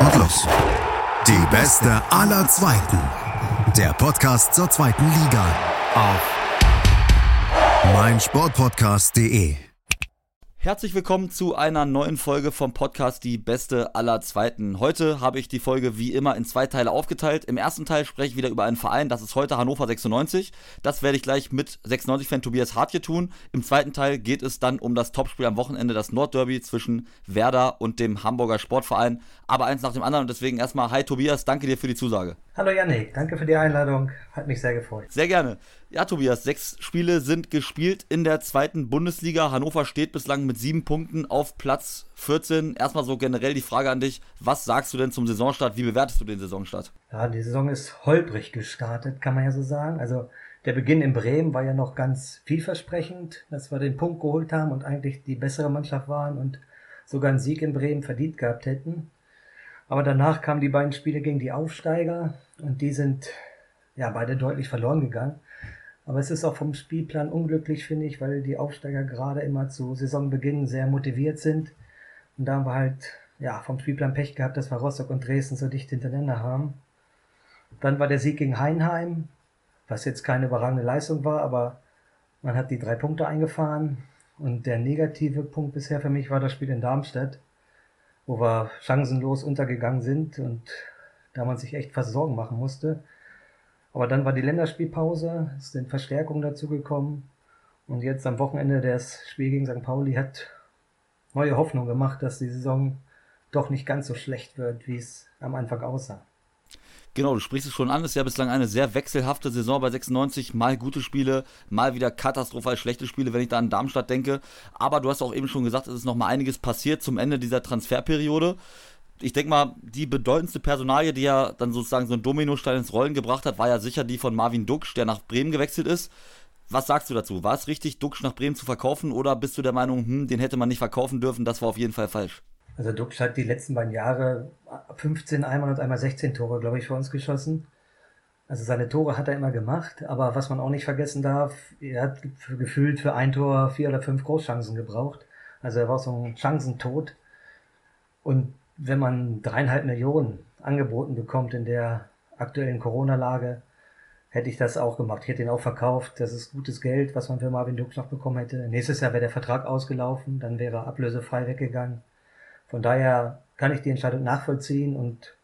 Und los. Die beste aller Zweiten. Der Podcast zur zweiten Liga. Auf meinsportpodcast.de. Herzlich willkommen zu einer neuen Folge vom Podcast Die Beste aller Zweiten. Heute habe ich die Folge wie immer in zwei Teile aufgeteilt. Im ersten Teil spreche ich wieder über einen Verein, das ist heute Hannover 96. Das werde ich gleich mit 96-Fan Tobias Hartje tun. Im zweiten Teil geht es dann um das Topspiel am Wochenende, das Nordderby zwischen Werder und dem Hamburger Sportverein. Aber eins nach dem anderen und deswegen erstmal, hi Tobias, danke dir für die Zusage. Hallo Yannick, danke für die Einladung, hat mich sehr gefreut. Sehr gerne. Ja, Tobias, sechs Spiele sind gespielt in der zweiten Bundesliga. Hannover steht bislang mit sieben Punkten auf Platz 14. Erstmal so generell die Frage an dich, was sagst du denn zum Saisonstart? Wie bewertest du den Saisonstart? Ja, die Saison ist holprig gestartet, kann man ja so sagen. Also der Beginn in Bremen war ja noch ganz vielversprechend, dass wir den Punkt geholt haben und eigentlich die bessere Mannschaft waren und sogar einen Sieg in Bremen verdient gehabt hätten. Aber danach kamen die beiden Spiele gegen die Aufsteiger und die sind ja beide deutlich verloren gegangen. Aber es ist auch vom Spielplan unglücklich, finde ich, weil die Aufsteiger gerade immer zu Saisonbeginn sehr motiviert sind. Und da haben wir halt ja, vom Spielplan Pech gehabt, dass wir Rostock und Dresden so dicht hintereinander haben. Dann war der Sieg gegen Heinheim, was jetzt keine überragende Leistung war, aber man hat die drei Punkte eingefahren. Und der negative Punkt bisher für mich war das Spiel in Darmstadt, wo wir chancenlos untergegangen sind und da man sich echt fast Sorgen machen musste. Aber dann war die Länderspielpause, es sind Verstärkungen dazugekommen. Und jetzt am Wochenende das Spiel gegen St. Pauli hat neue Hoffnung gemacht, dass die Saison doch nicht ganz so schlecht wird, wie es am Anfang aussah. Genau, du sprichst es schon an. Es ist ja bislang eine sehr wechselhafte Saison bei 96. Mal gute Spiele, mal wieder katastrophal schlechte Spiele, wenn ich da an Darmstadt denke. Aber du hast auch eben schon gesagt, es ist noch mal einiges passiert zum Ende dieser Transferperiode ich denke mal, die bedeutendste Personalie, die ja dann sozusagen so ein Dominostein ins Rollen gebracht hat, war ja sicher die von Marvin Duksch, der nach Bremen gewechselt ist. Was sagst du dazu? War es richtig, Duksch nach Bremen zu verkaufen oder bist du der Meinung, hm, den hätte man nicht verkaufen dürfen, das war auf jeden Fall falsch? Also Duksch hat die letzten beiden Jahre 15 einmal und einmal 16 Tore, glaube ich, für uns geschossen. Also seine Tore hat er immer gemacht, aber was man auch nicht vergessen darf, er hat gefühlt für ein Tor vier oder fünf Großchancen gebraucht. Also er war so ein Chancentod. Und wenn man dreieinhalb Millionen angeboten bekommt in der aktuellen Corona-Lage, hätte ich das auch gemacht. Ich hätte ihn auch verkauft. Das ist gutes Geld, was man für Marvin Dux noch bekommen hätte. Nächstes Jahr wäre der Vertrag ausgelaufen, dann wäre er ablösefrei weggegangen. Von daher kann ich die Entscheidung nachvollziehen und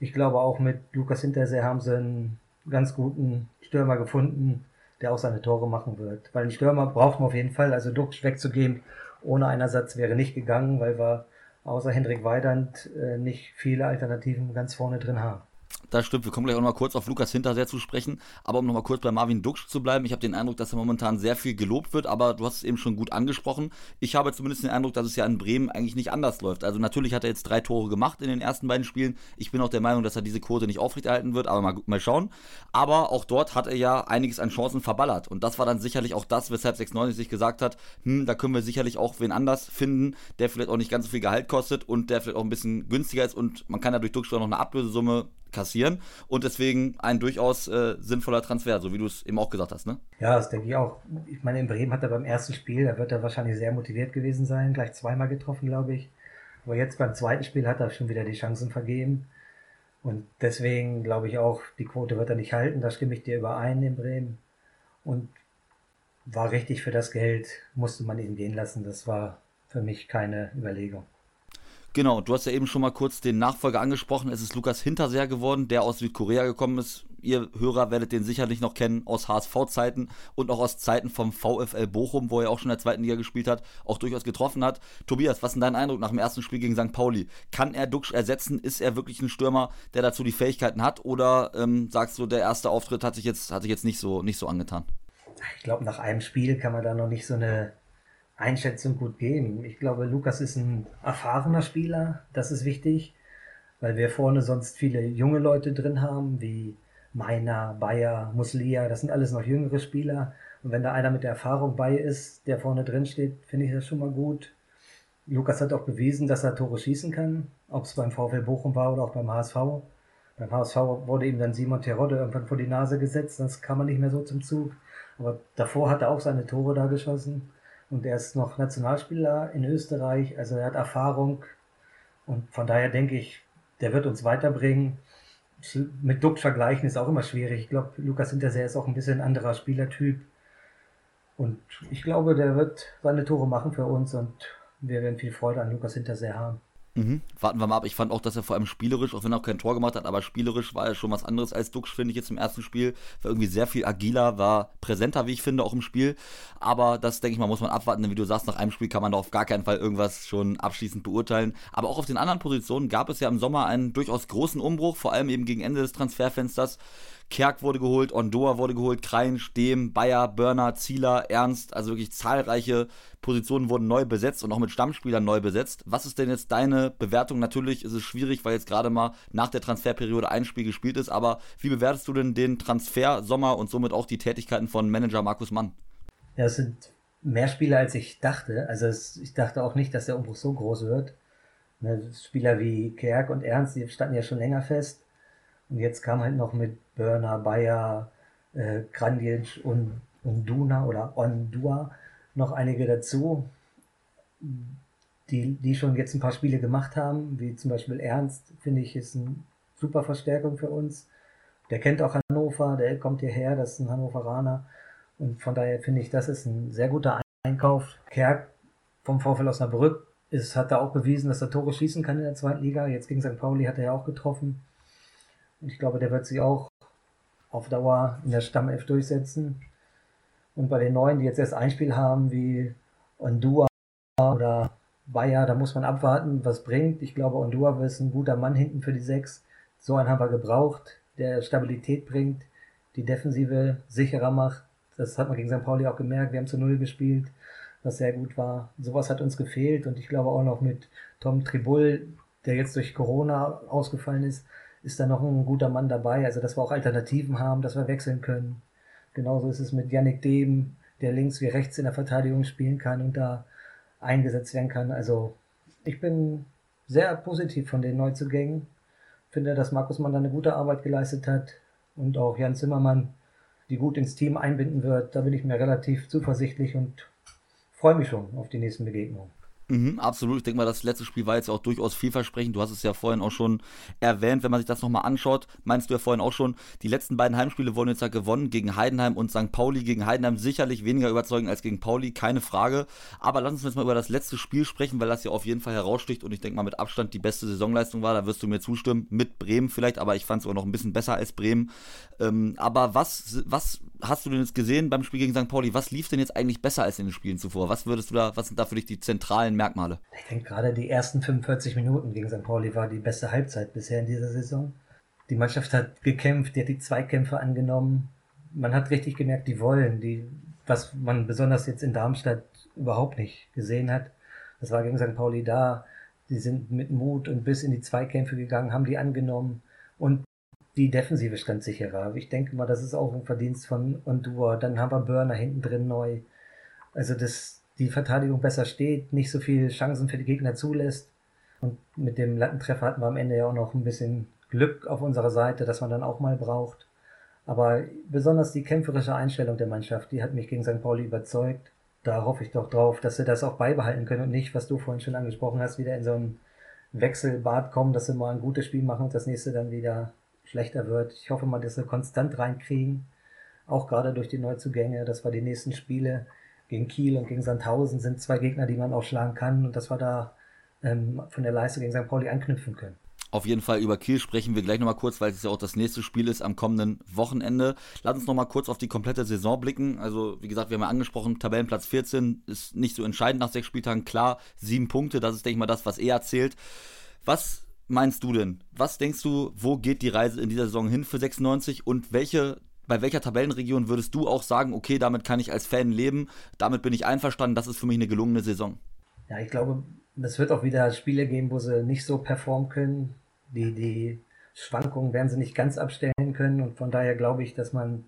ich glaube auch mit Lukas Hintersee haben sie einen ganz guten Stürmer gefunden, der auch seine Tore machen wird. Weil einen Stürmer braucht man auf jeden Fall. Also Dux wegzugeben ohne einen Ersatz wäre nicht gegangen, weil wir außer Hendrik Weidand äh, nicht viele Alternativen ganz vorne drin haben. Das stimmt, wir kommen gleich auch noch mal kurz auf Lukas Hinterseher zu sprechen. Aber um noch mal kurz bei Marvin Duksch zu bleiben, ich habe den Eindruck, dass er momentan sehr viel gelobt wird, aber du hast es eben schon gut angesprochen. Ich habe zumindest den Eindruck, dass es ja in Bremen eigentlich nicht anders läuft. Also natürlich hat er jetzt drei Tore gemacht in den ersten beiden Spielen. Ich bin auch der Meinung, dass er diese Quote nicht aufrechterhalten wird, aber mal, mal schauen. Aber auch dort hat er ja einiges an Chancen verballert. Und das war dann sicherlich auch das, weshalb 96 sich gesagt hat, hm, da können wir sicherlich auch wen anders finden, der vielleicht auch nicht ganz so viel Gehalt kostet und der vielleicht auch ein bisschen günstiger ist und man kann ja durch Duksch noch eine Ablösesumme kassieren und deswegen ein durchaus äh, sinnvoller Transfer, so wie du es eben auch gesagt hast, ne? Ja, das denke ich auch. Ich meine, in Bremen hat er beim ersten Spiel, da wird er wahrscheinlich sehr motiviert gewesen sein, gleich zweimal getroffen, glaube ich. Aber jetzt beim zweiten Spiel hat er schon wieder die Chancen vergeben. Und deswegen glaube ich auch, die Quote wird er nicht halten, da stimme ich dir überein in Bremen. Und war richtig für das Geld, musste man ihn gehen lassen. Das war für mich keine Überlegung. Genau, du hast ja eben schon mal kurz den Nachfolger angesprochen. Es ist Lukas Hinterseher geworden, der aus Südkorea gekommen ist. Ihr Hörer werdet den sicherlich noch kennen aus HSV-Zeiten und auch aus Zeiten vom VfL Bochum, wo er auch schon in der zweiten Liga gespielt hat, auch durchaus getroffen hat. Tobias, was ist dein Eindruck nach dem ersten Spiel gegen St. Pauli? Kann er Duxch ersetzen? Ist er wirklich ein Stürmer, der dazu die Fähigkeiten hat? Oder ähm, sagst du, der erste Auftritt hat sich jetzt, hat sich jetzt nicht, so, nicht so angetan? Ich glaube, nach einem Spiel kann man da noch nicht so eine Einschätzung gut geben. Ich glaube, Lukas ist ein erfahrener Spieler, das ist wichtig, weil wir vorne sonst viele junge Leute drin haben, wie Meiner, Bayer, Muslia, das sind alles noch jüngere Spieler. Und wenn da einer mit der Erfahrung bei ist, der vorne drin steht, finde ich das schon mal gut. Lukas hat auch bewiesen, dass er Tore schießen kann, ob es beim VfL Bochum war oder auch beim HSV. Beim HSV wurde ihm dann Simon Terodde irgendwann vor die Nase gesetzt, das kam man nicht mehr so zum Zug. Aber davor hat er auch seine Tore da geschossen. Und er ist noch Nationalspieler in Österreich, also er hat Erfahrung. Und von daher denke ich, der wird uns weiterbringen. Mit Duck vergleichen ist auch immer schwierig. Ich glaube, Lukas Hinterseher ist auch ein bisschen ein anderer Spielertyp. Und ich glaube, der wird seine Tore machen für uns und wir werden viel Freude an Lukas Hinterseher haben. Mhm. Warten wir mal ab. Ich fand auch, dass er vor allem spielerisch, auch wenn er auch kein Tor gemacht hat, aber spielerisch war er schon was anderes als Dux, finde ich jetzt im ersten Spiel. War irgendwie sehr viel agiler, war präsenter, wie ich finde, auch im Spiel. Aber das, denke ich mal, muss man abwarten, denn wie du sagst, nach einem Spiel kann man da auf gar keinen Fall irgendwas schon abschließend beurteilen. Aber auch auf den anderen Positionen gab es ja im Sommer einen durchaus großen Umbruch, vor allem eben gegen Ende des Transferfensters. Kerk wurde geholt, Ondoa wurde geholt, Krein, Stehm, Bayer, Börner, Zieler, Ernst. Also wirklich zahlreiche Positionen wurden neu besetzt und auch mit Stammspielern neu besetzt. Was ist denn jetzt deine Bewertung? Natürlich ist es schwierig, weil jetzt gerade mal nach der Transferperiode ein Spiel gespielt ist. Aber wie bewertest du denn den Transfer Sommer und somit auch die Tätigkeiten von Manager Markus Mann? Ja, es sind mehr Spieler, als ich dachte. Also es, ich dachte auch nicht, dass der Umbruch so groß wird. Ne, Spieler wie Kerk und Ernst, die standen ja schon länger fest. Und jetzt kam halt noch mit Börner, Bayer, äh, Kranjic und, und Duna oder Ondua noch einige dazu, die, die schon jetzt ein paar Spiele gemacht haben, wie zum Beispiel Ernst, finde ich, ist eine super Verstärkung für uns. Der kennt auch Hannover, der kommt hierher, das ist ein Hannoveraner. Und von daher finde ich, das ist ein sehr guter Einkauf. Kerk vom VfL Osnabrück ist, hat da auch bewiesen, dass er Tore schießen kann in der zweiten Liga. Jetzt gegen St. Pauli hat er ja auch getroffen. Ich glaube, der wird sich auch auf Dauer in der Stammelf durchsetzen. Und bei den Neuen, die jetzt erst ein Spiel haben, wie Ondua oder Bayer, da muss man abwarten, was bringt. Ich glaube, Ondua ist ein guter Mann hinten für die Sechs. So einen haben wir gebraucht, der Stabilität bringt, die Defensive sicherer macht. Das hat man gegen St. Pauli auch gemerkt. Wir haben zu Null gespielt, was sehr gut war. Sowas hat uns gefehlt und ich glaube auch noch mit Tom Tribull, der jetzt durch Corona ausgefallen ist, ist da noch ein guter Mann dabei, also dass wir auch Alternativen haben, dass wir wechseln können. Genauso ist es mit Yannick Dem, der links wie rechts in der Verteidigung spielen kann und da eingesetzt werden kann. Also ich bin sehr positiv von den Neuzugängen. Finde, dass Markus Mann da eine gute Arbeit geleistet hat und auch Jan Zimmermann, die gut ins Team einbinden wird. Da bin ich mir relativ zuversichtlich und freue mich schon auf die nächsten Begegnungen. Mhm, absolut. Ich denke mal, das letzte Spiel war jetzt auch durchaus vielversprechend. Du hast es ja vorhin auch schon erwähnt. Wenn man sich das nochmal anschaut, meinst du ja vorhin auch schon, die letzten beiden Heimspiele wurden jetzt ja gewonnen gegen Heidenheim und St. Pauli. Gegen Heidenheim sicherlich weniger überzeugend als gegen Pauli, keine Frage. Aber lass uns jetzt mal über das letzte Spiel sprechen, weil das ja auf jeden Fall heraussticht und ich denke mal mit Abstand die beste Saisonleistung war. Da wirst du mir zustimmen. Mit Bremen vielleicht, aber ich fand es auch noch ein bisschen besser als Bremen. Ähm, aber was, was hast du denn jetzt gesehen beim Spiel gegen St. Pauli? Was lief denn jetzt eigentlich besser als in den Spielen zuvor? Was würdest du da, was sind da für dich die zentralen Merkmale? Ich denke gerade die ersten 45 Minuten gegen St. Pauli war die beste Halbzeit bisher in dieser Saison. Die Mannschaft hat gekämpft, die hat die Zweikämpfe angenommen. Man hat richtig gemerkt, die wollen, die, was man besonders jetzt in Darmstadt überhaupt nicht gesehen hat. Das war gegen St. Pauli da. Die sind mit Mut und bis in die Zweikämpfe gegangen, haben die angenommen. Und die Defensive stand sicherer. Ich denke mal, das ist auch ein Verdienst von Ondua. Dann haben wir Burner hinten drin neu. Also, dass die Verteidigung besser steht, nicht so viele Chancen für die Gegner zulässt. Und mit dem Lattentreffer hatten wir am Ende ja auch noch ein bisschen Glück auf unserer Seite, dass man dann auch mal braucht. Aber besonders die kämpferische Einstellung der Mannschaft, die hat mich gegen St. Pauli überzeugt. Da hoffe ich doch drauf, dass sie das auch beibehalten können und nicht, was du vorhin schon angesprochen hast, wieder in so ein Wechselbad kommen, dass sie mal ein gutes Spiel machen und das nächste dann wieder schlechter wird. Ich hoffe mal, dass wir konstant reinkriegen, auch gerade durch die Neuzugänge, dass wir die nächsten Spiele gegen Kiel und gegen Sandhausen sind zwei Gegner, die man auch schlagen kann und dass wir da ähm, von der Leistung gegen St. Pauli anknüpfen können. Auf jeden Fall über Kiel sprechen wir gleich nochmal kurz, weil es ja auch das nächste Spiel ist am kommenden Wochenende. Lass uns nochmal kurz auf die komplette Saison blicken. Also, wie gesagt, wir haben ja angesprochen, Tabellenplatz 14 ist nicht so entscheidend nach sechs Spieltagen. Klar, sieben Punkte, das ist, denke ich mal, das, was er erzählt. Was meinst du denn? Was denkst du, wo geht die Reise in dieser Saison hin für 96 und welche bei welcher Tabellenregion würdest du auch sagen, okay, damit kann ich als Fan leben, damit bin ich einverstanden, das ist für mich eine gelungene Saison? Ja, ich glaube, es wird auch wieder Spiele geben, wo sie nicht so performen können. Die, die Schwankungen werden sie nicht ganz abstellen können und von daher glaube ich, dass man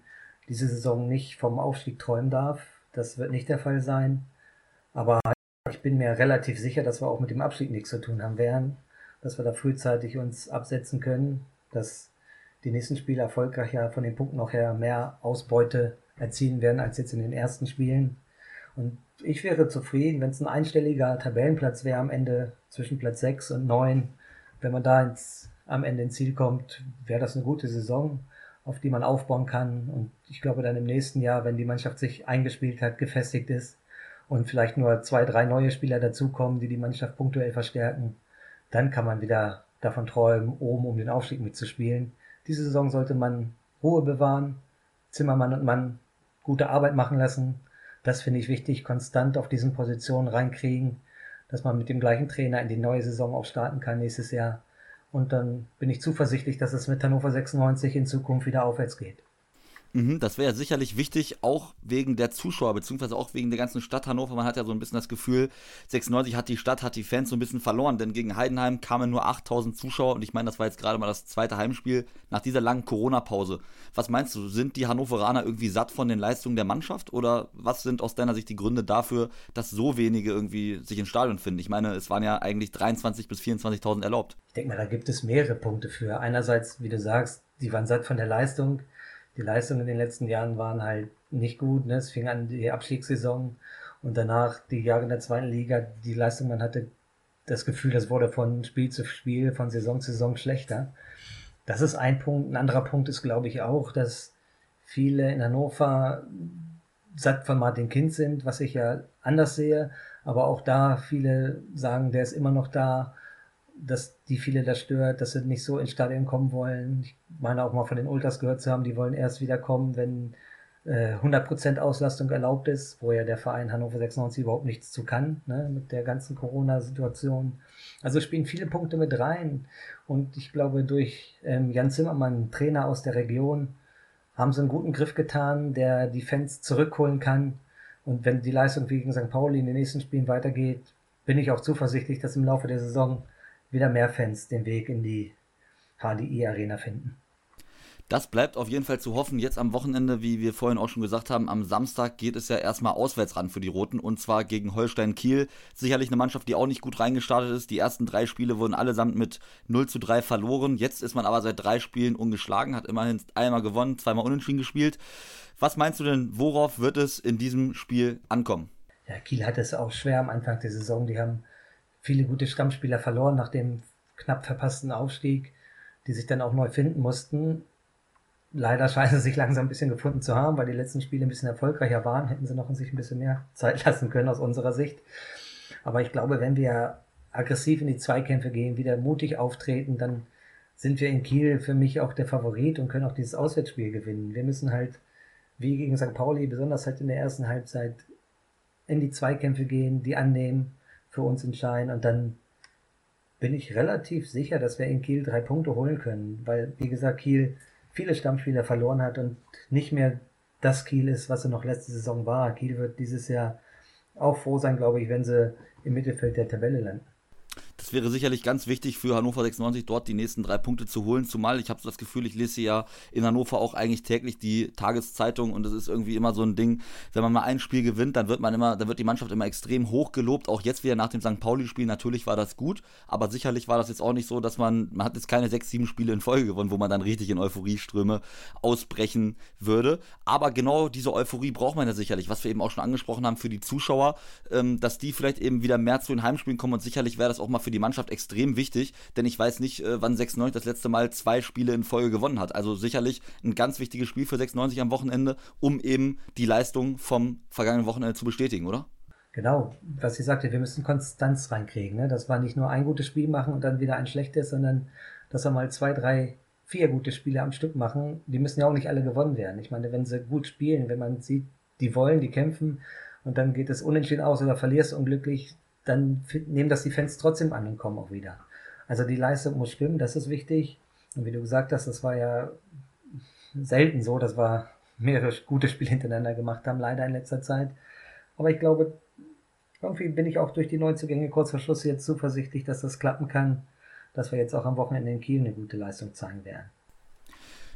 diese Saison nicht vom Aufstieg träumen darf. Das wird nicht der Fall sein. Aber ich bin mir relativ sicher, dass wir auch mit dem Abstieg nichts zu tun haben werden dass wir da frühzeitig uns absetzen können, dass die nächsten Spiele erfolgreicher von den Punkten auch her mehr Ausbeute erzielen werden als jetzt in den ersten Spielen. Und ich wäre zufrieden, wenn es ein einstelliger Tabellenplatz wäre am Ende zwischen Platz 6 und 9. Wenn man da ins, am Ende ins Ziel kommt, wäre das eine gute Saison, auf die man aufbauen kann. Und ich glaube dann im nächsten Jahr, wenn die Mannschaft sich eingespielt hat, gefestigt ist und vielleicht nur zwei, drei neue Spieler dazukommen, die die Mannschaft punktuell verstärken, dann kann man wieder davon träumen, oben um den Aufstieg mitzuspielen. Diese Saison sollte man Ruhe bewahren, Zimmermann und Mann gute Arbeit machen lassen, das finde ich wichtig, konstant auf diesen Positionen reinkriegen, dass man mit dem gleichen Trainer in die neue Saison auch starten kann nächstes Jahr. Und dann bin ich zuversichtlich, dass es mit Hannover 96 in Zukunft wieder aufwärts geht. Mhm, das wäre sicherlich wichtig, auch wegen der Zuschauer, beziehungsweise auch wegen der ganzen Stadt Hannover. Man hat ja so ein bisschen das Gefühl, 96 hat die Stadt, hat die Fans so ein bisschen verloren, denn gegen Heidenheim kamen nur 8000 Zuschauer und ich meine, das war jetzt gerade mal das zweite Heimspiel nach dieser langen Corona-Pause. Was meinst du, sind die Hannoveraner irgendwie satt von den Leistungen der Mannschaft oder was sind aus deiner Sicht die Gründe dafür, dass so wenige irgendwie sich ins Stadion finden? Ich meine, es waren ja eigentlich 23.000 bis 24.000 erlaubt. Ich denke mal, da gibt es mehrere Punkte für. Einerseits, wie du sagst, die waren satt von der Leistung die Leistungen in den letzten Jahren waren halt nicht gut. Ne? Es fing an die Abstiegssaison und danach die Jahre in der zweiten Liga. Die Leistung, man hatte das Gefühl, das wurde von Spiel zu Spiel, von Saison zu Saison schlechter. Das ist ein Punkt. Ein anderer Punkt ist, glaube ich, auch, dass viele in Hannover satt von Martin Kind sind, was ich ja anders sehe. Aber auch da viele sagen, der ist immer noch da dass die viele das stört, dass sie nicht so ins Stadion kommen wollen. Ich meine auch mal von den Ultras gehört zu haben, die wollen erst wieder kommen, wenn äh, 100% Auslastung erlaubt ist, wo ja der Verein Hannover 96 überhaupt nichts zu kann, ne, mit der ganzen Corona-Situation. Also spielen viele Punkte mit rein. Und ich glaube, durch ähm, Jan Zimmermann, Trainer aus der Region, haben sie einen guten Griff getan, der die Fans zurückholen kann. Und wenn die Leistung wie gegen St. Pauli in den nächsten Spielen weitergeht, bin ich auch zuversichtlich, dass im Laufe der Saison wieder mehr Fans den Weg in die HDI-Arena finden. Das bleibt auf jeden Fall zu hoffen. Jetzt am Wochenende, wie wir vorhin auch schon gesagt haben, am Samstag geht es ja erstmal auswärts ran für die Roten und zwar gegen Holstein Kiel. Sicherlich eine Mannschaft, die auch nicht gut reingestartet ist. Die ersten drei Spiele wurden allesamt mit 0 zu 3 verloren. Jetzt ist man aber seit drei Spielen ungeschlagen, hat immerhin einmal gewonnen, zweimal unentschieden gespielt. Was meinst du denn, worauf wird es in diesem Spiel ankommen? Ja, Kiel hat es auch schwer am Anfang der Saison. Die haben viele gute Stammspieler verloren nach dem knapp verpassten Aufstieg, die sich dann auch neu finden mussten. Leider scheinen sie sich langsam ein bisschen gefunden zu haben, weil die letzten Spiele ein bisschen erfolgreicher waren. Hätten sie noch sich ein bisschen mehr Zeit lassen können aus unserer Sicht. Aber ich glaube, wenn wir aggressiv in die Zweikämpfe gehen, wieder mutig auftreten, dann sind wir in Kiel für mich auch der Favorit und können auch dieses Auswärtsspiel gewinnen. Wir müssen halt, wie gegen St. Pauli, besonders halt in der ersten Halbzeit, in die Zweikämpfe gehen, die annehmen für uns entscheiden und dann bin ich relativ sicher, dass wir in Kiel drei Punkte holen können, weil, wie gesagt, Kiel viele Stammspieler verloren hat und nicht mehr das Kiel ist, was er noch letzte Saison war. Kiel wird dieses Jahr auch froh sein, glaube ich, wenn sie im Mittelfeld der Tabelle landen. Wäre sicherlich ganz wichtig für Hannover 96, dort die nächsten drei Punkte zu holen. Zumal ich habe so das Gefühl, ich lese ja in Hannover auch eigentlich täglich die Tageszeitung und es ist irgendwie immer so ein Ding, wenn man mal ein Spiel gewinnt, dann wird man immer, dann wird die Mannschaft immer extrem hoch gelobt. Auch jetzt wieder nach dem St. Pauli-Spiel, natürlich war das gut, aber sicherlich war das jetzt auch nicht so, dass man, man hat jetzt keine sechs, sieben Spiele in Folge gewonnen, wo man dann richtig in Euphorieströme ausbrechen würde. Aber genau diese Euphorie braucht man ja sicherlich, was wir eben auch schon angesprochen haben für die Zuschauer, ähm, dass die vielleicht eben wieder mehr zu den Heimspielen kommen und sicherlich wäre das auch mal für die Mannschaft extrem wichtig, denn ich weiß nicht, äh, wann 96 das letzte Mal zwei Spiele in Folge gewonnen hat. Also sicherlich ein ganz wichtiges Spiel für 96 am Wochenende, um eben die Leistung vom vergangenen Wochenende zu bestätigen, oder? Genau, was ich sagte, wir müssen Konstanz reinkriegen. Ne? Das war nicht nur ein gutes Spiel machen und dann wieder ein schlechtes, sondern dass wir mal zwei, drei, vier gute Spiele am Stück machen. Die müssen ja auch nicht alle gewonnen werden. Ich meine, wenn sie gut spielen, wenn man sieht, die wollen, die kämpfen und dann geht es unentschieden aus oder verlierst unglücklich, dann nehmen das die Fans trotzdem an und kommen auch wieder. Also die Leistung muss stimmen, das ist wichtig. Und wie du gesagt hast, das war ja selten so, dass wir mehrere gute Spiele hintereinander gemacht haben, leider in letzter Zeit. Aber ich glaube, irgendwie bin ich auch durch die Neuzugänge kurz vor Schluss jetzt zuversichtlich, dass das klappen kann, dass wir jetzt auch am Wochenende in Kiel eine gute Leistung zeigen werden.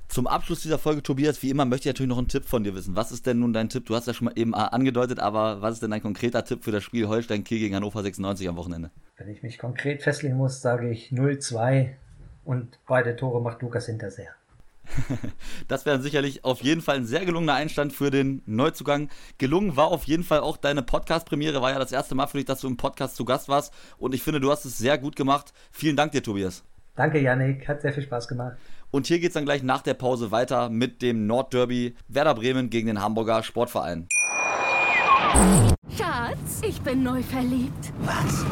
Zum Abschluss dieser Folge, Tobias, wie immer, möchte ich natürlich noch einen Tipp von dir wissen. Was ist denn nun dein Tipp? Du hast ja schon mal eben äh, angedeutet, aber was ist denn dein konkreter Tipp für das Spiel Holstein-Kiel gegen Hannover 96 am Wochenende? Wenn ich mich konkret festlegen muss, sage ich 0-2 und beide Tore macht Lukas Hinterseher. das wäre sicherlich auf jeden Fall ein sehr gelungener Einstand für den Neuzugang. Gelungen war auf jeden Fall auch deine Podcast-Premiere, war ja das erste Mal für dich, dass du im Podcast zu Gast warst. Und ich finde, du hast es sehr gut gemacht. Vielen Dank dir, Tobias. Danke, Yannick. Hat sehr viel Spaß gemacht. Und hier geht es dann gleich nach der Pause weiter mit dem Nordderby Werder Bremen gegen den Hamburger Sportverein. Schatz, ich bin neu verliebt. Was?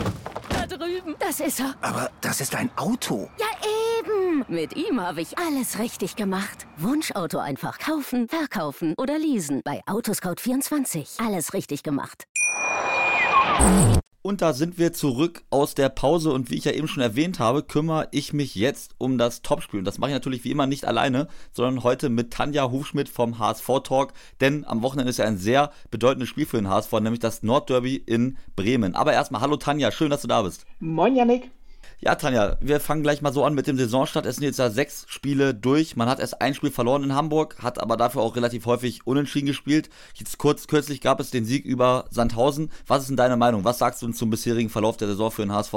Da drüben. Das ist er. Aber das ist ein Auto. Ja, eben. Mit ihm habe ich alles richtig gemacht. Wunschauto einfach kaufen, verkaufen oder leasen. Bei Autoscout24. Alles richtig gemacht. Und da sind wir zurück aus der Pause und wie ich ja eben schon erwähnt habe, kümmere ich mich jetzt um das Topspiel. Und das mache ich natürlich wie immer nicht alleine, sondern heute mit Tanja Hufschmidt vom HSV Talk, denn am Wochenende ist ja ein sehr bedeutendes Spiel für den HSV, nämlich das Nordderby in Bremen. Aber erstmal, hallo Tanja, schön, dass du da bist. Moin Yannick. Ja, Tanja, wir fangen gleich mal so an mit dem Saisonstart. Es sind jetzt ja sechs Spiele durch. Man hat erst ein Spiel verloren in Hamburg, hat aber dafür auch relativ häufig unentschieden gespielt. Jetzt kurz, kürzlich gab es den Sieg über Sandhausen. Was ist denn deine Meinung? Was sagst du zum bisherigen Verlauf der Saison für den HSV?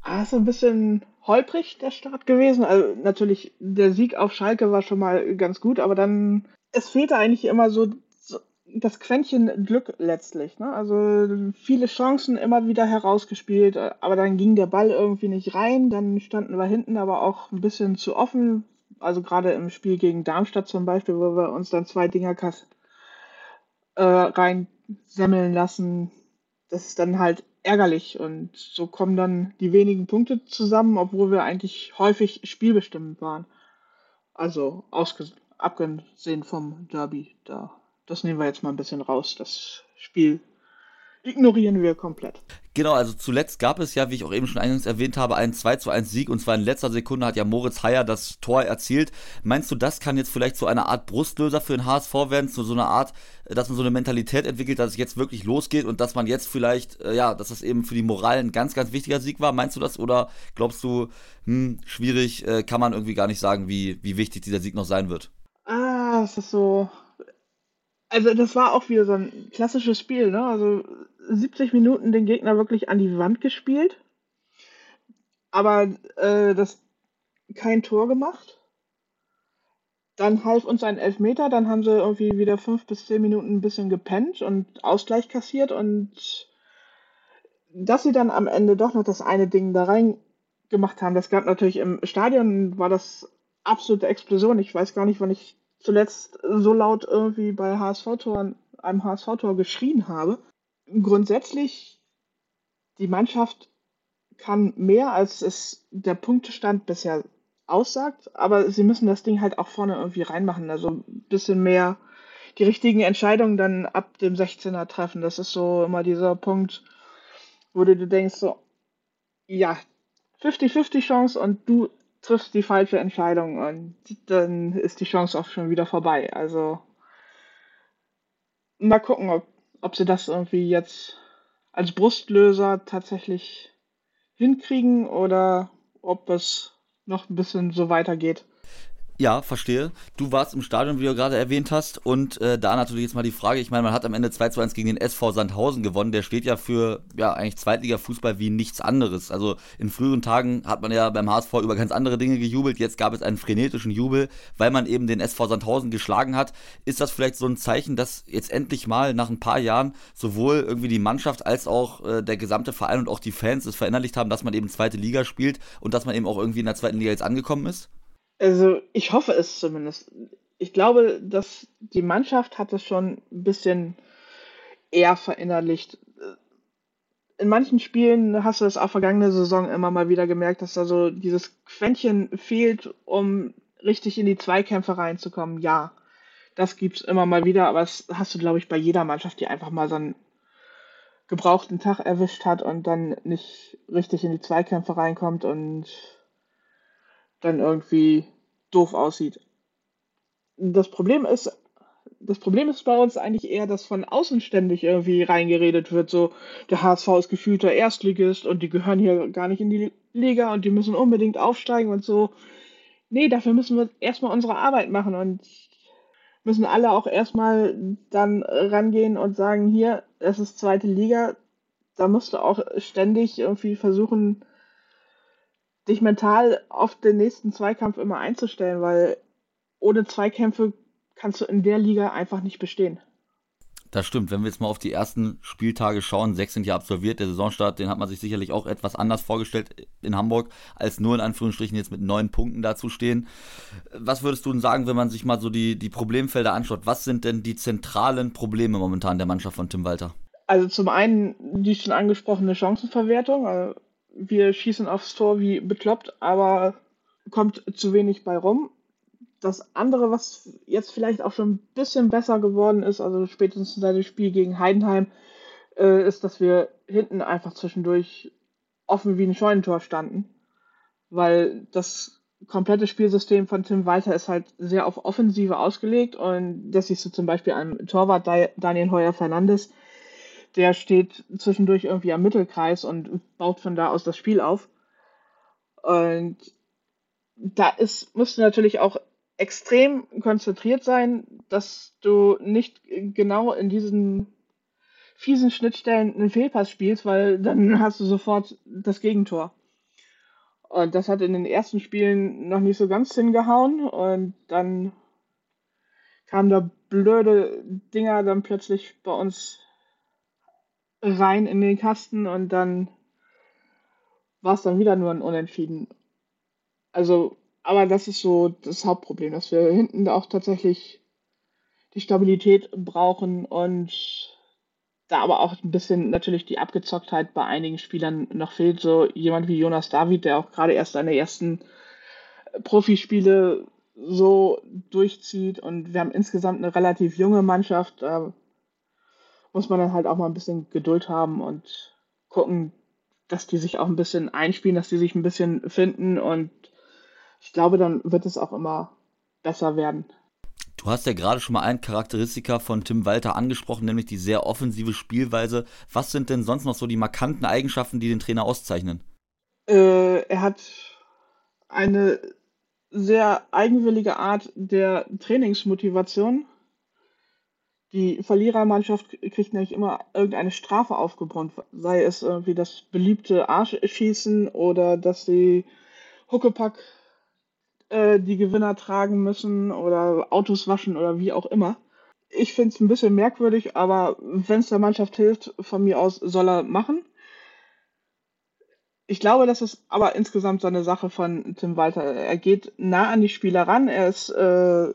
Ah, ist ein bisschen holprig der Start gewesen. Also natürlich, der Sieg auf Schalke war schon mal ganz gut, aber dann, es fehlte eigentlich immer so das Quäntchen Glück letztlich. Ne? Also viele Chancen immer wieder herausgespielt, aber dann ging der Ball irgendwie nicht rein. Dann standen wir hinten aber auch ein bisschen zu offen. Also gerade im Spiel gegen Darmstadt zum Beispiel, wo wir uns dann zwei Dinger äh, reinsemmeln lassen. Das ist dann halt ärgerlich und so kommen dann die wenigen Punkte zusammen, obwohl wir eigentlich häufig spielbestimmend waren. Also abgesehen vom Derby da das nehmen wir jetzt mal ein bisschen raus. Das Spiel ignorieren wir komplett. Genau, also zuletzt gab es ja, wie ich auch eben schon eingangs erwähnt habe, einen 2 zu 1 Sieg und zwar in letzter Sekunde hat ja Moritz Heyer das Tor erzielt. Meinst du, das kann jetzt vielleicht so eine Art Brustlöser für den HSV werden, so, so eine Art, dass man so eine Mentalität entwickelt, dass es jetzt wirklich losgeht und dass man jetzt vielleicht, äh, ja, dass das eben für die Moral ein ganz, ganz wichtiger Sieg war? Meinst du das oder glaubst du, hm, schwierig, äh, kann man irgendwie gar nicht sagen, wie, wie wichtig dieser Sieg noch sein wird? Ah, es ist so, also das war auch wieder so ein klassisches Spiel, ne? Also 70 Minuten den Gegner wirklich an die Wand gespielt, aber äh, das kein Tor gemacht. Dann half uns ein Elfmeter, dann haben sie irgendwie wieder fünf bis zehn Minuten ein bisschen gepennt und Ausgleich kassiert und dass sie dann am Ende doch noch das eine Ding da rein gemacht haben, das gab natürlich im Stadion, war das absolute Explosion. Ich weiß gar nicht, wann ich zuletzt so laut irgendwie bei HSV-Toren, einem HSV-Tor geschrien habe. Grundsätzlich, die Mannschaft kann mehr, als es der Punktestand bisher aussagt, aber sie müssen das Ding halt auch vorne irgendwie reinmachen. Also ein bisschen mehr die richtigen Entscheidungen dann ab dem 16er treffen. Das ist so immer dieser Punkt, wo du denkst, so, ja, 50-50 Chance und du triffst die falsche Entscheidung und dann ist die Chance auch schon wieder vorbei. Also mal gucken, ob, ob sie das irgendwie jetzt als Brustlöser tatsächlich hinkriegen oder ob es noch ein bisschen so weitergeht. Ja, verstehe. Du warst im Stadion, wie du gerade erwähnt hast. Und äh, da natürlich jetzt mal die Frage, ich meine, man hat am Ende 2 zu 1 gegen den SV Sandhausen gewonnen. Der steht ja für, ja, eigentlich Zweitliga-Fußball wie nichts anderes. Also in früheren Tagen hat man ja beim HSV über ganz andere Dinge gejubelt. Jetzt gab es einen frenetischen Jubel, weil man eben den SV Sandhausen geschlagen hat. Ist das vielleicht so ein Zeichen, dass jetzt endlich mal nach ein paar Jahren sowohl irgendwie die Mannschaft als auch äh, der gesamte Verein und auch die Fans es verinnerlicht haben, dass man eben zweite Liga spielt und dass man eben auch irgendwie in der zweiten Liga jetzt angekommen ist? Also ich hoffe es zumindest. Ich glaube, dass die Mannschaft hat es schon ein bisschen eher verinnerlicht. In manchen Spielen hast du das auch vergangene Saison immer mal wieder gemerkt, dass da so dieses Quäntchen fehlt, um richtig in die Zweikämpfe reinzukommen. Ja, das gibt's immer mal wieder, aber das hast du, glaube ich, bei jeder Mannschaft, die einfach mal so einen gebrauchten Tag erwischt hat und dann nicht richtig in die Zweikämpfe reinkommt und dann irgendwie doof aussieht. Das Problem ist, das Problem ist bei uns eigentlich eher, dass von außen ständig irgendwie reingeredet wird, so der HSV ist gefühlter Erstligist und die gehören hier gar nicht in die Liga und die müssen unbedingt aufsteigen und so. Nee, dafür müssen wir erstmal unsere Arbeit machen und müssen alle auch erstmal dann rangehen und sagen, hier, es ist zweite Liga, da musst du auch ständig irgendwie versuchen, dich mental auf den nächsten Zweikampf immer einzustellen, weil ohne Zweikämpfe kannst du in der Liga einfach nicht bestehen. Das stimmt. Wenn wir jetzt mal auf die ersten Spieltage schauen, sechs sind ja absolviert. Der Saisonstart, den hat man sich sicherlich auch etwas anders vorgestellt in Hamburg, als nur in Anführungsstrichen jetzt mit neun Punkten dazustehen. Was würdest du denn sagen, wenn man sich mal so die, die Problemfelder anschaut? Was sind denn die zentralen Probleme momentan der Mannschaft von Tim Walter? Also zum einen die schon angesprochene Chancenverwertung. Also wir schießen aufs Tor wie bekloppt, aber kommt zu wenig bei rum das andere, was jetzt vielleicht auch schon ein bisschen besser geworden ist, also spätestens seit dem Spiel gegen Heidenheim, äh, ist, dass wir hinten einfach zwischendurch offen wie ein Scheunentor standen. Weil das komplette Spielsystem von Tim Walter ist halt sehr auf Offensive ausgelegt und das siehst du zum Beispiel am Torwart Daniel Heuer Fernandes, der steht zwischendurch irgendwie am Mittelkreis und baut von da aus das Spiel auf. Und da ist, musst du natürlich auch extrem konzentriert sein, dass du nicht genau in diesen fiesen Schnittstellen einen Fehlpass spielst, weil dann hast du sofort das Gegentor. Und das hat in den ersten Spielen noch nicht so ganz hingehauen und dann kamen da blöde Dinger dann plötzlich bei uns rein in den Kasten und dann war es dann wieder nur ein Unentschieden. Also aber das ist so das Hauptproblem, dass wir hinten auch tatsächlich die Stabilität brauchen und da aber auch ein bisschen natürlich die Abgezocktheit bei einigen Spielern noch fehlt. So jemand wie Jonas David, der auch gerade erst seine ersten Profispiele so durchzieht und wir haben insgesamt eine relativ junge Mannschaft. Da muss man dann halt auch mal ein bisschen Geduld haben und gucken, dass die sich auch ein bisschen einspielen, dass die sich ein bisschen finden und ich glaube, dann wird es auch immer besser werden. Du hast ja gerade schon mal ein Charakteristika von Tim Walter angesprochen, nämlich die sehr offensive Spielweise. Was sind denn sonst noch so die markanten Eigenschaften, die den Trainer auszeichnen? Äh, er hat eine sehr eigenwillige Art der Trainingsmotivation. Die Verlierermannschaft kriegt nämlich immer irgendeine Strafe aufgebrummt, sei es irgendwie das beliebte Arschschießen oder dass sie Huckepack äh, die Gewinner tragen müssen oder Autos waschen oder wie auch immer. Ich finde es ein bisschen merkwürdig, aber wenn es der Mannschaft hilft, von mir aus soll er machen. Ich glaube, das ist aber insgesamt so eine Sache von Tim Walter. Er geht nah an die Spieler ran, er ist äh,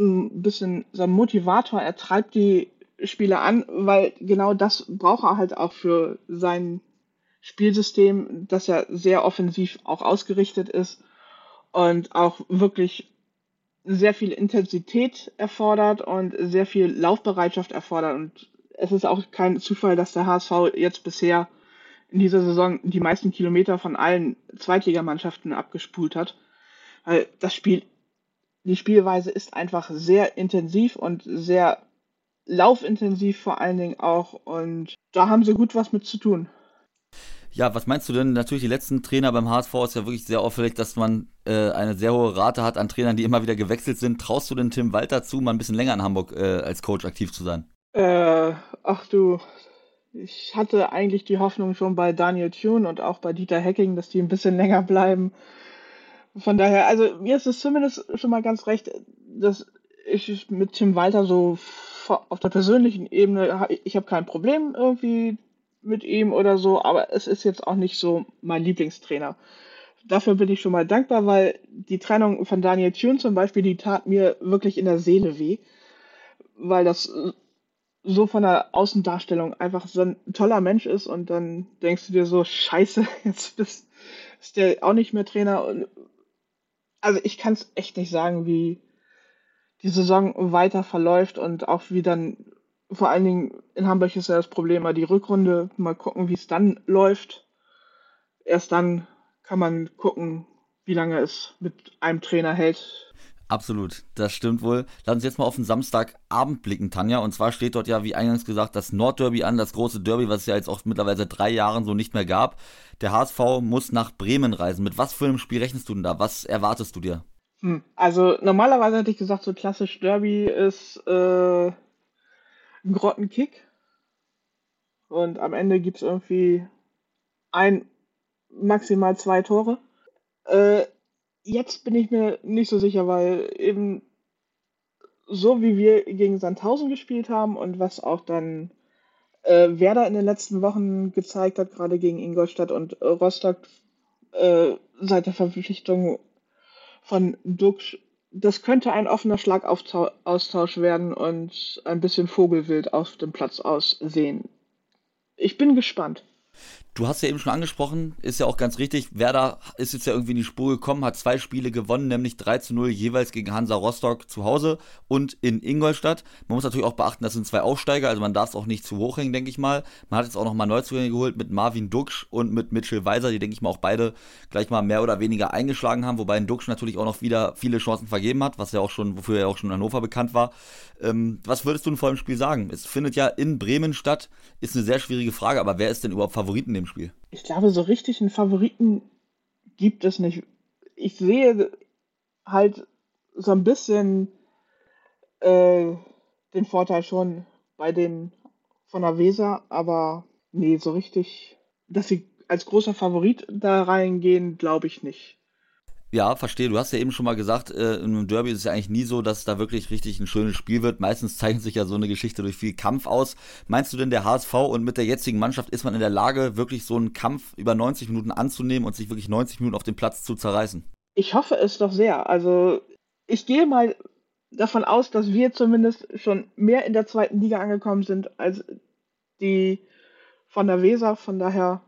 ein bisschen so ein Motivator, er treibt die Spieler an, weil genau das braucht er halt auch für sein Spielsystem, das ja sehr offensiv auch ausgerichtet ist und auch wirklich sehr viel Intensität erfordert und sehr viel Laufbereitschaft erfordert. Und es ist auch kein Zufall, dass der HSV jetzt bisher in dieser Saison die meisten Kilometer von allen Zweitligamannschaften abgespult hat. Weil das Spiel, die Spielweise ist einfach sehr intensiv und sehr laufintensiv vor allen Dingen auch. Und da haben sie gut was mit zu tun. Ja, was meinst du denn? Natürlich, die letzten Trainer beim HSV ist ja wirklich sehr auffällig, dass man äh, eine sehr hohe Rate hat an Trainern, die immer wieder gewechselt sind. Traust du denn Tim Walter zu, mal ein bisschen länger in Hamburg äh, als Coach aktiv zu sein? Äh, ach du, ich hatte eigentlich die Hoffnung schon bei Daniel Thune und auch bei Dieter Hecking, dass die ein bisschen länger bleiben. Von daher, also mir ist es zumindest schon mal ganz recht, dass ich mit Tim Walter so auf der persönlichen Ebene, ich habe kein Problem irgendwie mit ihm oder so, aber es ist jetzt auch nicht so mein Lieblingstrainer. Dafür bin ich schon mal dankbar, weil die Trennung von Daniel Thune zum Beispiel, die tat mir wirklich in der Seele weh, weil das so von der Außendarstellung einfach so ein toller Mensch ist und dann denkst du dir so, scheiße, jetzt bist, ist der auch nicht mehr Trainer. Und, also ich kann es echt nicht sagen, wie die Saison weiter verläuft und auch wie dann vor allen Dingen in Hamburg ist ja das Problem mal die Rückrunde. Mal gucken, wie es dann läuft. Erst dann kann man gucken, wie lange es mit einem Trainer hält. Absolut, das stimmt wohl. Lass uns jetzt mal auf den Samstagabend blicken, Tanja. Und zwar steht dort ja, wie eingangs gesagt, das Nordderby an, das große Derby, was es ja jetzt auch mittlerweile seit drei Jahren so nicht mehr gab. Der HSV muss nach Bremen reisen. Mit was für einem Spiel rechnest du denn da? Was erwartest du dir? Hm, also normalerweise hätte ich gesagt, so klassisch Derby ist äh, ein Grottenkick. Und am Ende gibt es irgendwie ein, maximal zwei Tore. Äh, jetzt bin ich mir nicht so sicher, weil eben so wie wir gegen Sandhausen gespielt haben und was auch dann äh, Werder in den letzten Wochen gezeigt hat, gerade gegen Ingolstadt und Rostock äh, seit der Verpflichtung von Dux, das könnte ein offener Schlagaustausch werden und ein bisschen Vogelwild auf dem Platz aussehen. Ich bin gespannt. Du hast ja eben schon angesprochen, ist ja auch ganz richtig. Werder ist jetzt ja irgendwie in die Spur gekommen, hat zwei Spiele gewonnen, nämlich 3 zu 0 jeweils gegen Hansa Rostock zu Hause und in Ingolstadt. Man muss natürlich auch beachten, das sind zwei Aufsteiger, also man darf es auch nicht zu hoch hängen, denke ich mal. Man hat jetzt auch nochmal Neuzugänge geholt mit Marvin Duksch und mit Mitchell Weiser, die, denke ich mal, auch beide gleich mal mehr oder weniger eingeschlagen haben, wobei Duksch natürlich auch noch wieder viele Chancen vergeben hat, was ja auch schon, wofür er auch schon in Hannover bekannt war. Ähm, was würdest du denn vor dem Spiel sagen? Es findet ja in Bremen statt, ist eine sehr schwierige Frage, aber wer ist denn überhaupt Favoriten dem Spiel? Ich glaube, so richtig einen Favoriten gibt es nicht. Ich sehe halt so ein bisschen äh, den Vorteil schon bei den von der Weser, aber nee, so richtig, dass sie als großer Favorit da reingehen, glaube ich nicht. Ja, verstehe. Du hast ja eben schon mal gesagt, äh, in einem Derby ist es ja eigentlich nie so, dass da wirklich richtig ein schönes Spiel wird. Meistens zeichnet sich ja so eine Geschichte durch viel Kampf aus. Meinst du denn, der HSV und mit der jetzigen Mannschaft ist man in der Lage, wirklich so einen Kampf über 90 Minuten anzunehmen und sich wirklich 90 Minuten auf dem Platz zu zerreißen? Ich hoffe es doch sehr. Also ich gehe mal davon aus, dass wir zumindest schon mehr in der zweiten Liga angekommen sind als die von der Weser. Von daher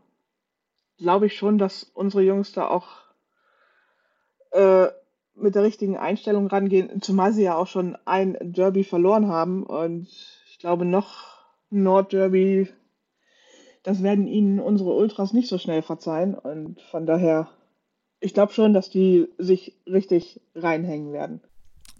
glaube ich schon, dass unsere Jungs da auch äh, mit der richtigen Einstellung rangehen, zumal sie ja auch schon ein Derby verloren haben und ich glaube noch Nordderby, das werden ihnen unsere Ultras nicht so schnell verzeihen und von daher, ich glaube schon, dass die sich richtig reinhängen werden.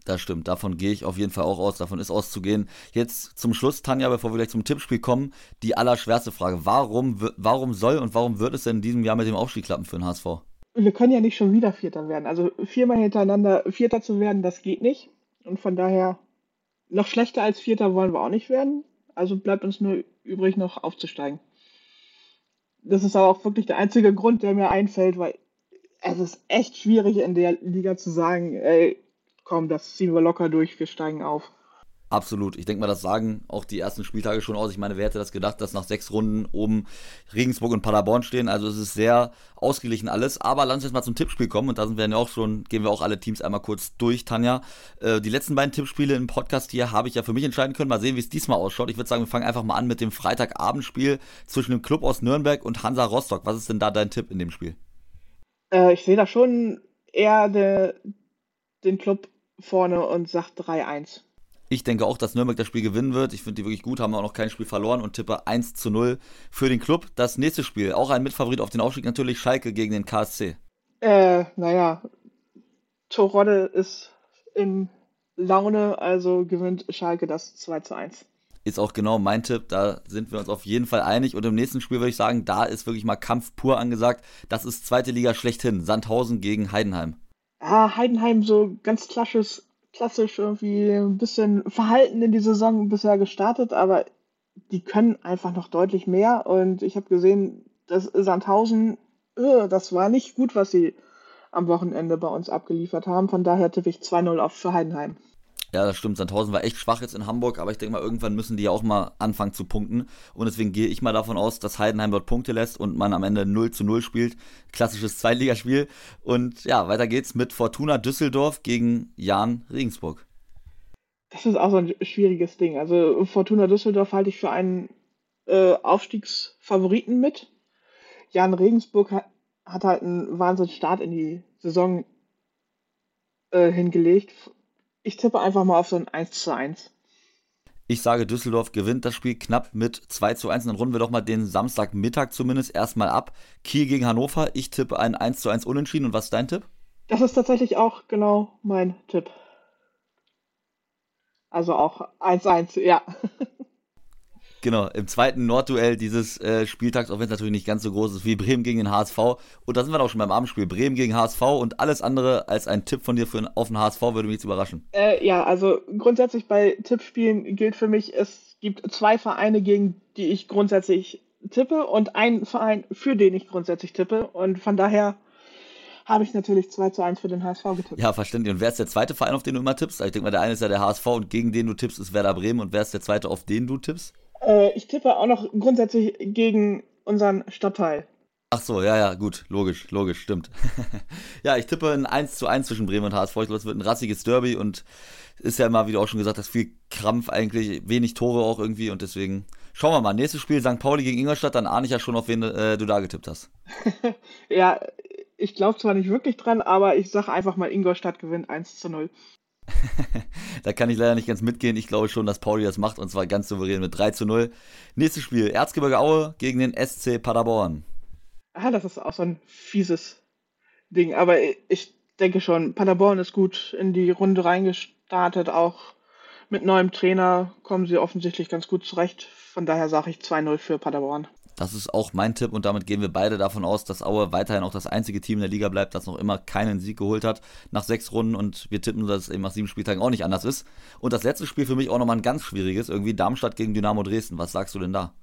Das stimmt, davon gehe ich auf jeden Fall auch aus, davon ist auszugehen. Jetzt zum Schluss, Tanja, bevor wir gleich zum Tippspiel kommen, die allerschwerste Frage. Warum, warum soll und warum wird es denn in diesem Jahr mit dem Aufstieg klappen für den HSV? Wir können ja nicht schon wieder Vierter werden. Also viermal hintereinander Vierter zu werden, das geht nicht. Und von daher, noch schlechter als Vierter wollen wir auch nicht werden. Also bleibt uns nur übrig, noch aufzusteigen. Das ist aber auch wirklich der einzige Grund, der mir einfällt, weil es ist echt schwierig in der Liga zu sagen, ey, komm, das ziehen wir locker durch, wir steigen auf. Absolut. Ich denke mal, das sagen auch die ersten Spieltage schon aus. Ich meine, wer hätte das gedacht, dass nach sechs Runden oben Regensburg und Paderborn stehen? Also es ist sehr ausgeglichen alles. Aber lass uns jetzt mal zum Tippspiel kommen. Und da sind wir ja auch schon, gehen wir auch alle Teams einmal kurz durch, Tanja. Äh, die letzten beiden Tippspiele im Podcast hier habe ich ja für mich entscheiden können. Mal sehen, wie es diesmal ausschaut. Ich würde sagen, wir fangen einfach mal an mit dem Freitagabendspiel zwischen dem Club aus Nürnberg und Hansa Rostock. Was ist denn da dein Tipp in dem Spiel? Äh, ich sehe da schon eher de, den Club vorne und sage 3-1. Ich denke auch, dass Nürnberg das Spiel gewinnen wird. Ich finde die wirklich gut, haben auch noch kein Spiel verloren und tippe 1 zu 0 für den Club. Das nächste Spiel, auch ein Mitfavorit auf den Aufstieg, natürlich Schalke gegen den KSC. Äh, naja, Torodde ist in Laune, also gewinnt Schalke das 2 zu 1 ist auch genau mein Tipp. Da sind wir uns auf jeden Fall einig. Und im nächsten Spiel würde ich sagen, da ist wirklich mal Kampf pur angesagt. Das ist zweite Liga schlechthin. Sandhausen gegen Heidenheim. Ah, Heidenheim, so ganz klassisches klassisch irgendwie ein bisschen verhalten in die Saison bisher gestartet, aber die können einfach noch deutlich mehr. Und ich habe gesehen, dass Sandhausen, äh, das war nicht gut, was sie am Wochenende bei uns abgeliefert haben. Von daher tippe ich 2-0 auf für Heidenheim. Ja, das stimmt. Sandhausen war echt schwach jetzt in Hamburg, aber ich denke mal, irgendwann müssen die ja auch mal anfangen zu punkten. Und deswegen gehe ich mal davon aus, dass Heidenheim dort Punkte lässt und man am Ende 0 zu 0 spielt. Klassisches Zweitligaspiel. Und ja, weiter geht's mit Fortuna Düsseldorf gegen Jan Regensburg. Das ist auch so ein schwieriges Ding. Also Fortuna Düsseldorf halte ich für einen äh, Aufstiegsfavoriten mit. Jan Regensburg hat, hat halt einen Wahnsinnsstart in die Saison äh, hingelegt ich tippe einfach mal auf so ein 1 zu 1. Ich sage, Düsseldorf gewinnt das Spiel knapp mit 2 zu 1. Dann runden wir doch mal den Samstagmittag zumindest erstmal ab. Kiel gegen Hannover. Ich tippe ein 1 zu 1 Unentschieden. Und was ist dein Tipp? Das ist tatsächlich auch genau mein Tipp. Also auch 1-1, ja. Genau, im zweiten Nordduell dieses äh, Spieltags, auch wenn es natürlich nicht ganz so groß ist wie Bremen gegen den HSV. Und da sind wir auch schon beim Abendspiel. Bremen gegen HSV und alles andere als ein Tipp von dir für, auf den HSV würde mich jetzt überraschen. Äh, ja, also grundsätzlich bei Tippspielen gilt für mich, es gibt zwei Vereine, gegen die ich grundsätzlich tippe und einen Verein, für den ich grundsätzlich tippe. Und von daher habe ich natürlich 2 zu 1 für den HSV getippt. Ja, verständlich. Und wer ist der zweite Verein, auf den du immer tippst? Ich denke mal, der eine ist ja der HSV und gegen den du tippst, ist Werder Bremen. Und wer ist der zweite, auf den du tippst? Äh, ich tippe auch noch grundsätzlich gegen unseren Stadtteil. Ach so, ja, ja, gut, logisch, logisch, stimmt. ja, ich tippe ein 1 zu 1 zwischen Bremen und HSV. Ich glaube, es wird ein rassiges Derby und ist ja immer, wie du auch schon gesagt hast, viel Krampf eigentlich, wenig Tore auch irgendwie und deswegen schauen wir mal. Nächstes Spiel St. Pauli gegen Ingolstadt, dann ahne ich ja schon, auf wen äh, du da getippt hast. ja, ich glaube zwar nicht wirklich dran, aber ich sage einfach mal, Ingolstadt gewinnt 1 zu 0. da kann ich leider nicht ganz mitgehen. Ich glaube schon, dass Pauli das macht und zwar ganz souverän mit 3 zu 0. Nächstes Spiel, Erzgebirge Aue gegen den SC Paderborn. Ah, das ist auch so ein fieses Ding. Aber ich denke schon, Paderborn ist gut in die Runde reingestartet. Auch mit neuem Trainer kommen sie offensichtlich ganz gut zurecht. Von daher sage ich 2-0 für Paderborn. Das ist auch mein Tipp und damit gehen wir beide davon aus, dass Aue weiterhin auch das einzige Team in der Liga bleibt, das noch immer keinen Sieg geholt hat nach sechs Runden und wir tippen, dass es eben nach sieben Spieltagen auch nicht anders ist. Und das letzte Spiel für mich auch nochmal ein ganz schwieriges, irgendwie Darmstadt gegen Dynamo Dresden. Was sagst du denn da?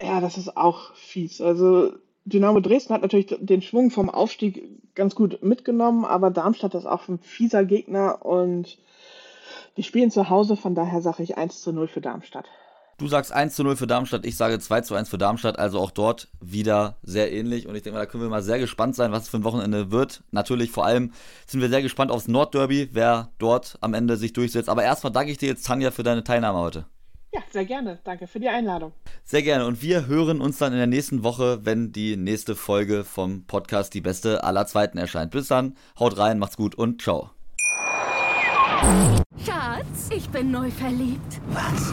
Ja, das ist auch fies. Also Dynamo Dresden hat natürlich den Schwung vom Aufstieg ganz gut mitgenommen, aber Darmstadt ist auch ein fieser Gegner und die spielen zu Hause, von daher sage ich 1 zu 0 für Darmstadt. Du sagst 1 zu 0 für Darmstadt, ich sage 2 zu 1 für Darmstadt, also auch dort wieder sehr ähnlich. Und ich denke mal, da können wir mal sehr gespannt sein, was es für ein Wochenende wird. Natürlich vor allem sind wir sehr gespannt aufs Nordderby, wer dort am Ende sich durchsetzt. Aber erstmal danke ich dir jetzt, Tanja, für deine Teilnahme heute. Ja, sehr gerne. Danke für die Einladung. Sehr gerne. Und wir hören uns dann in der nächsten Woche, wenn die nächste Folge vom Podcast Die Beste aller Zweiten erscheint. Bis dann, haut rein, macht's gut und ciao. Schatz, ich bin neu verliebt. Was?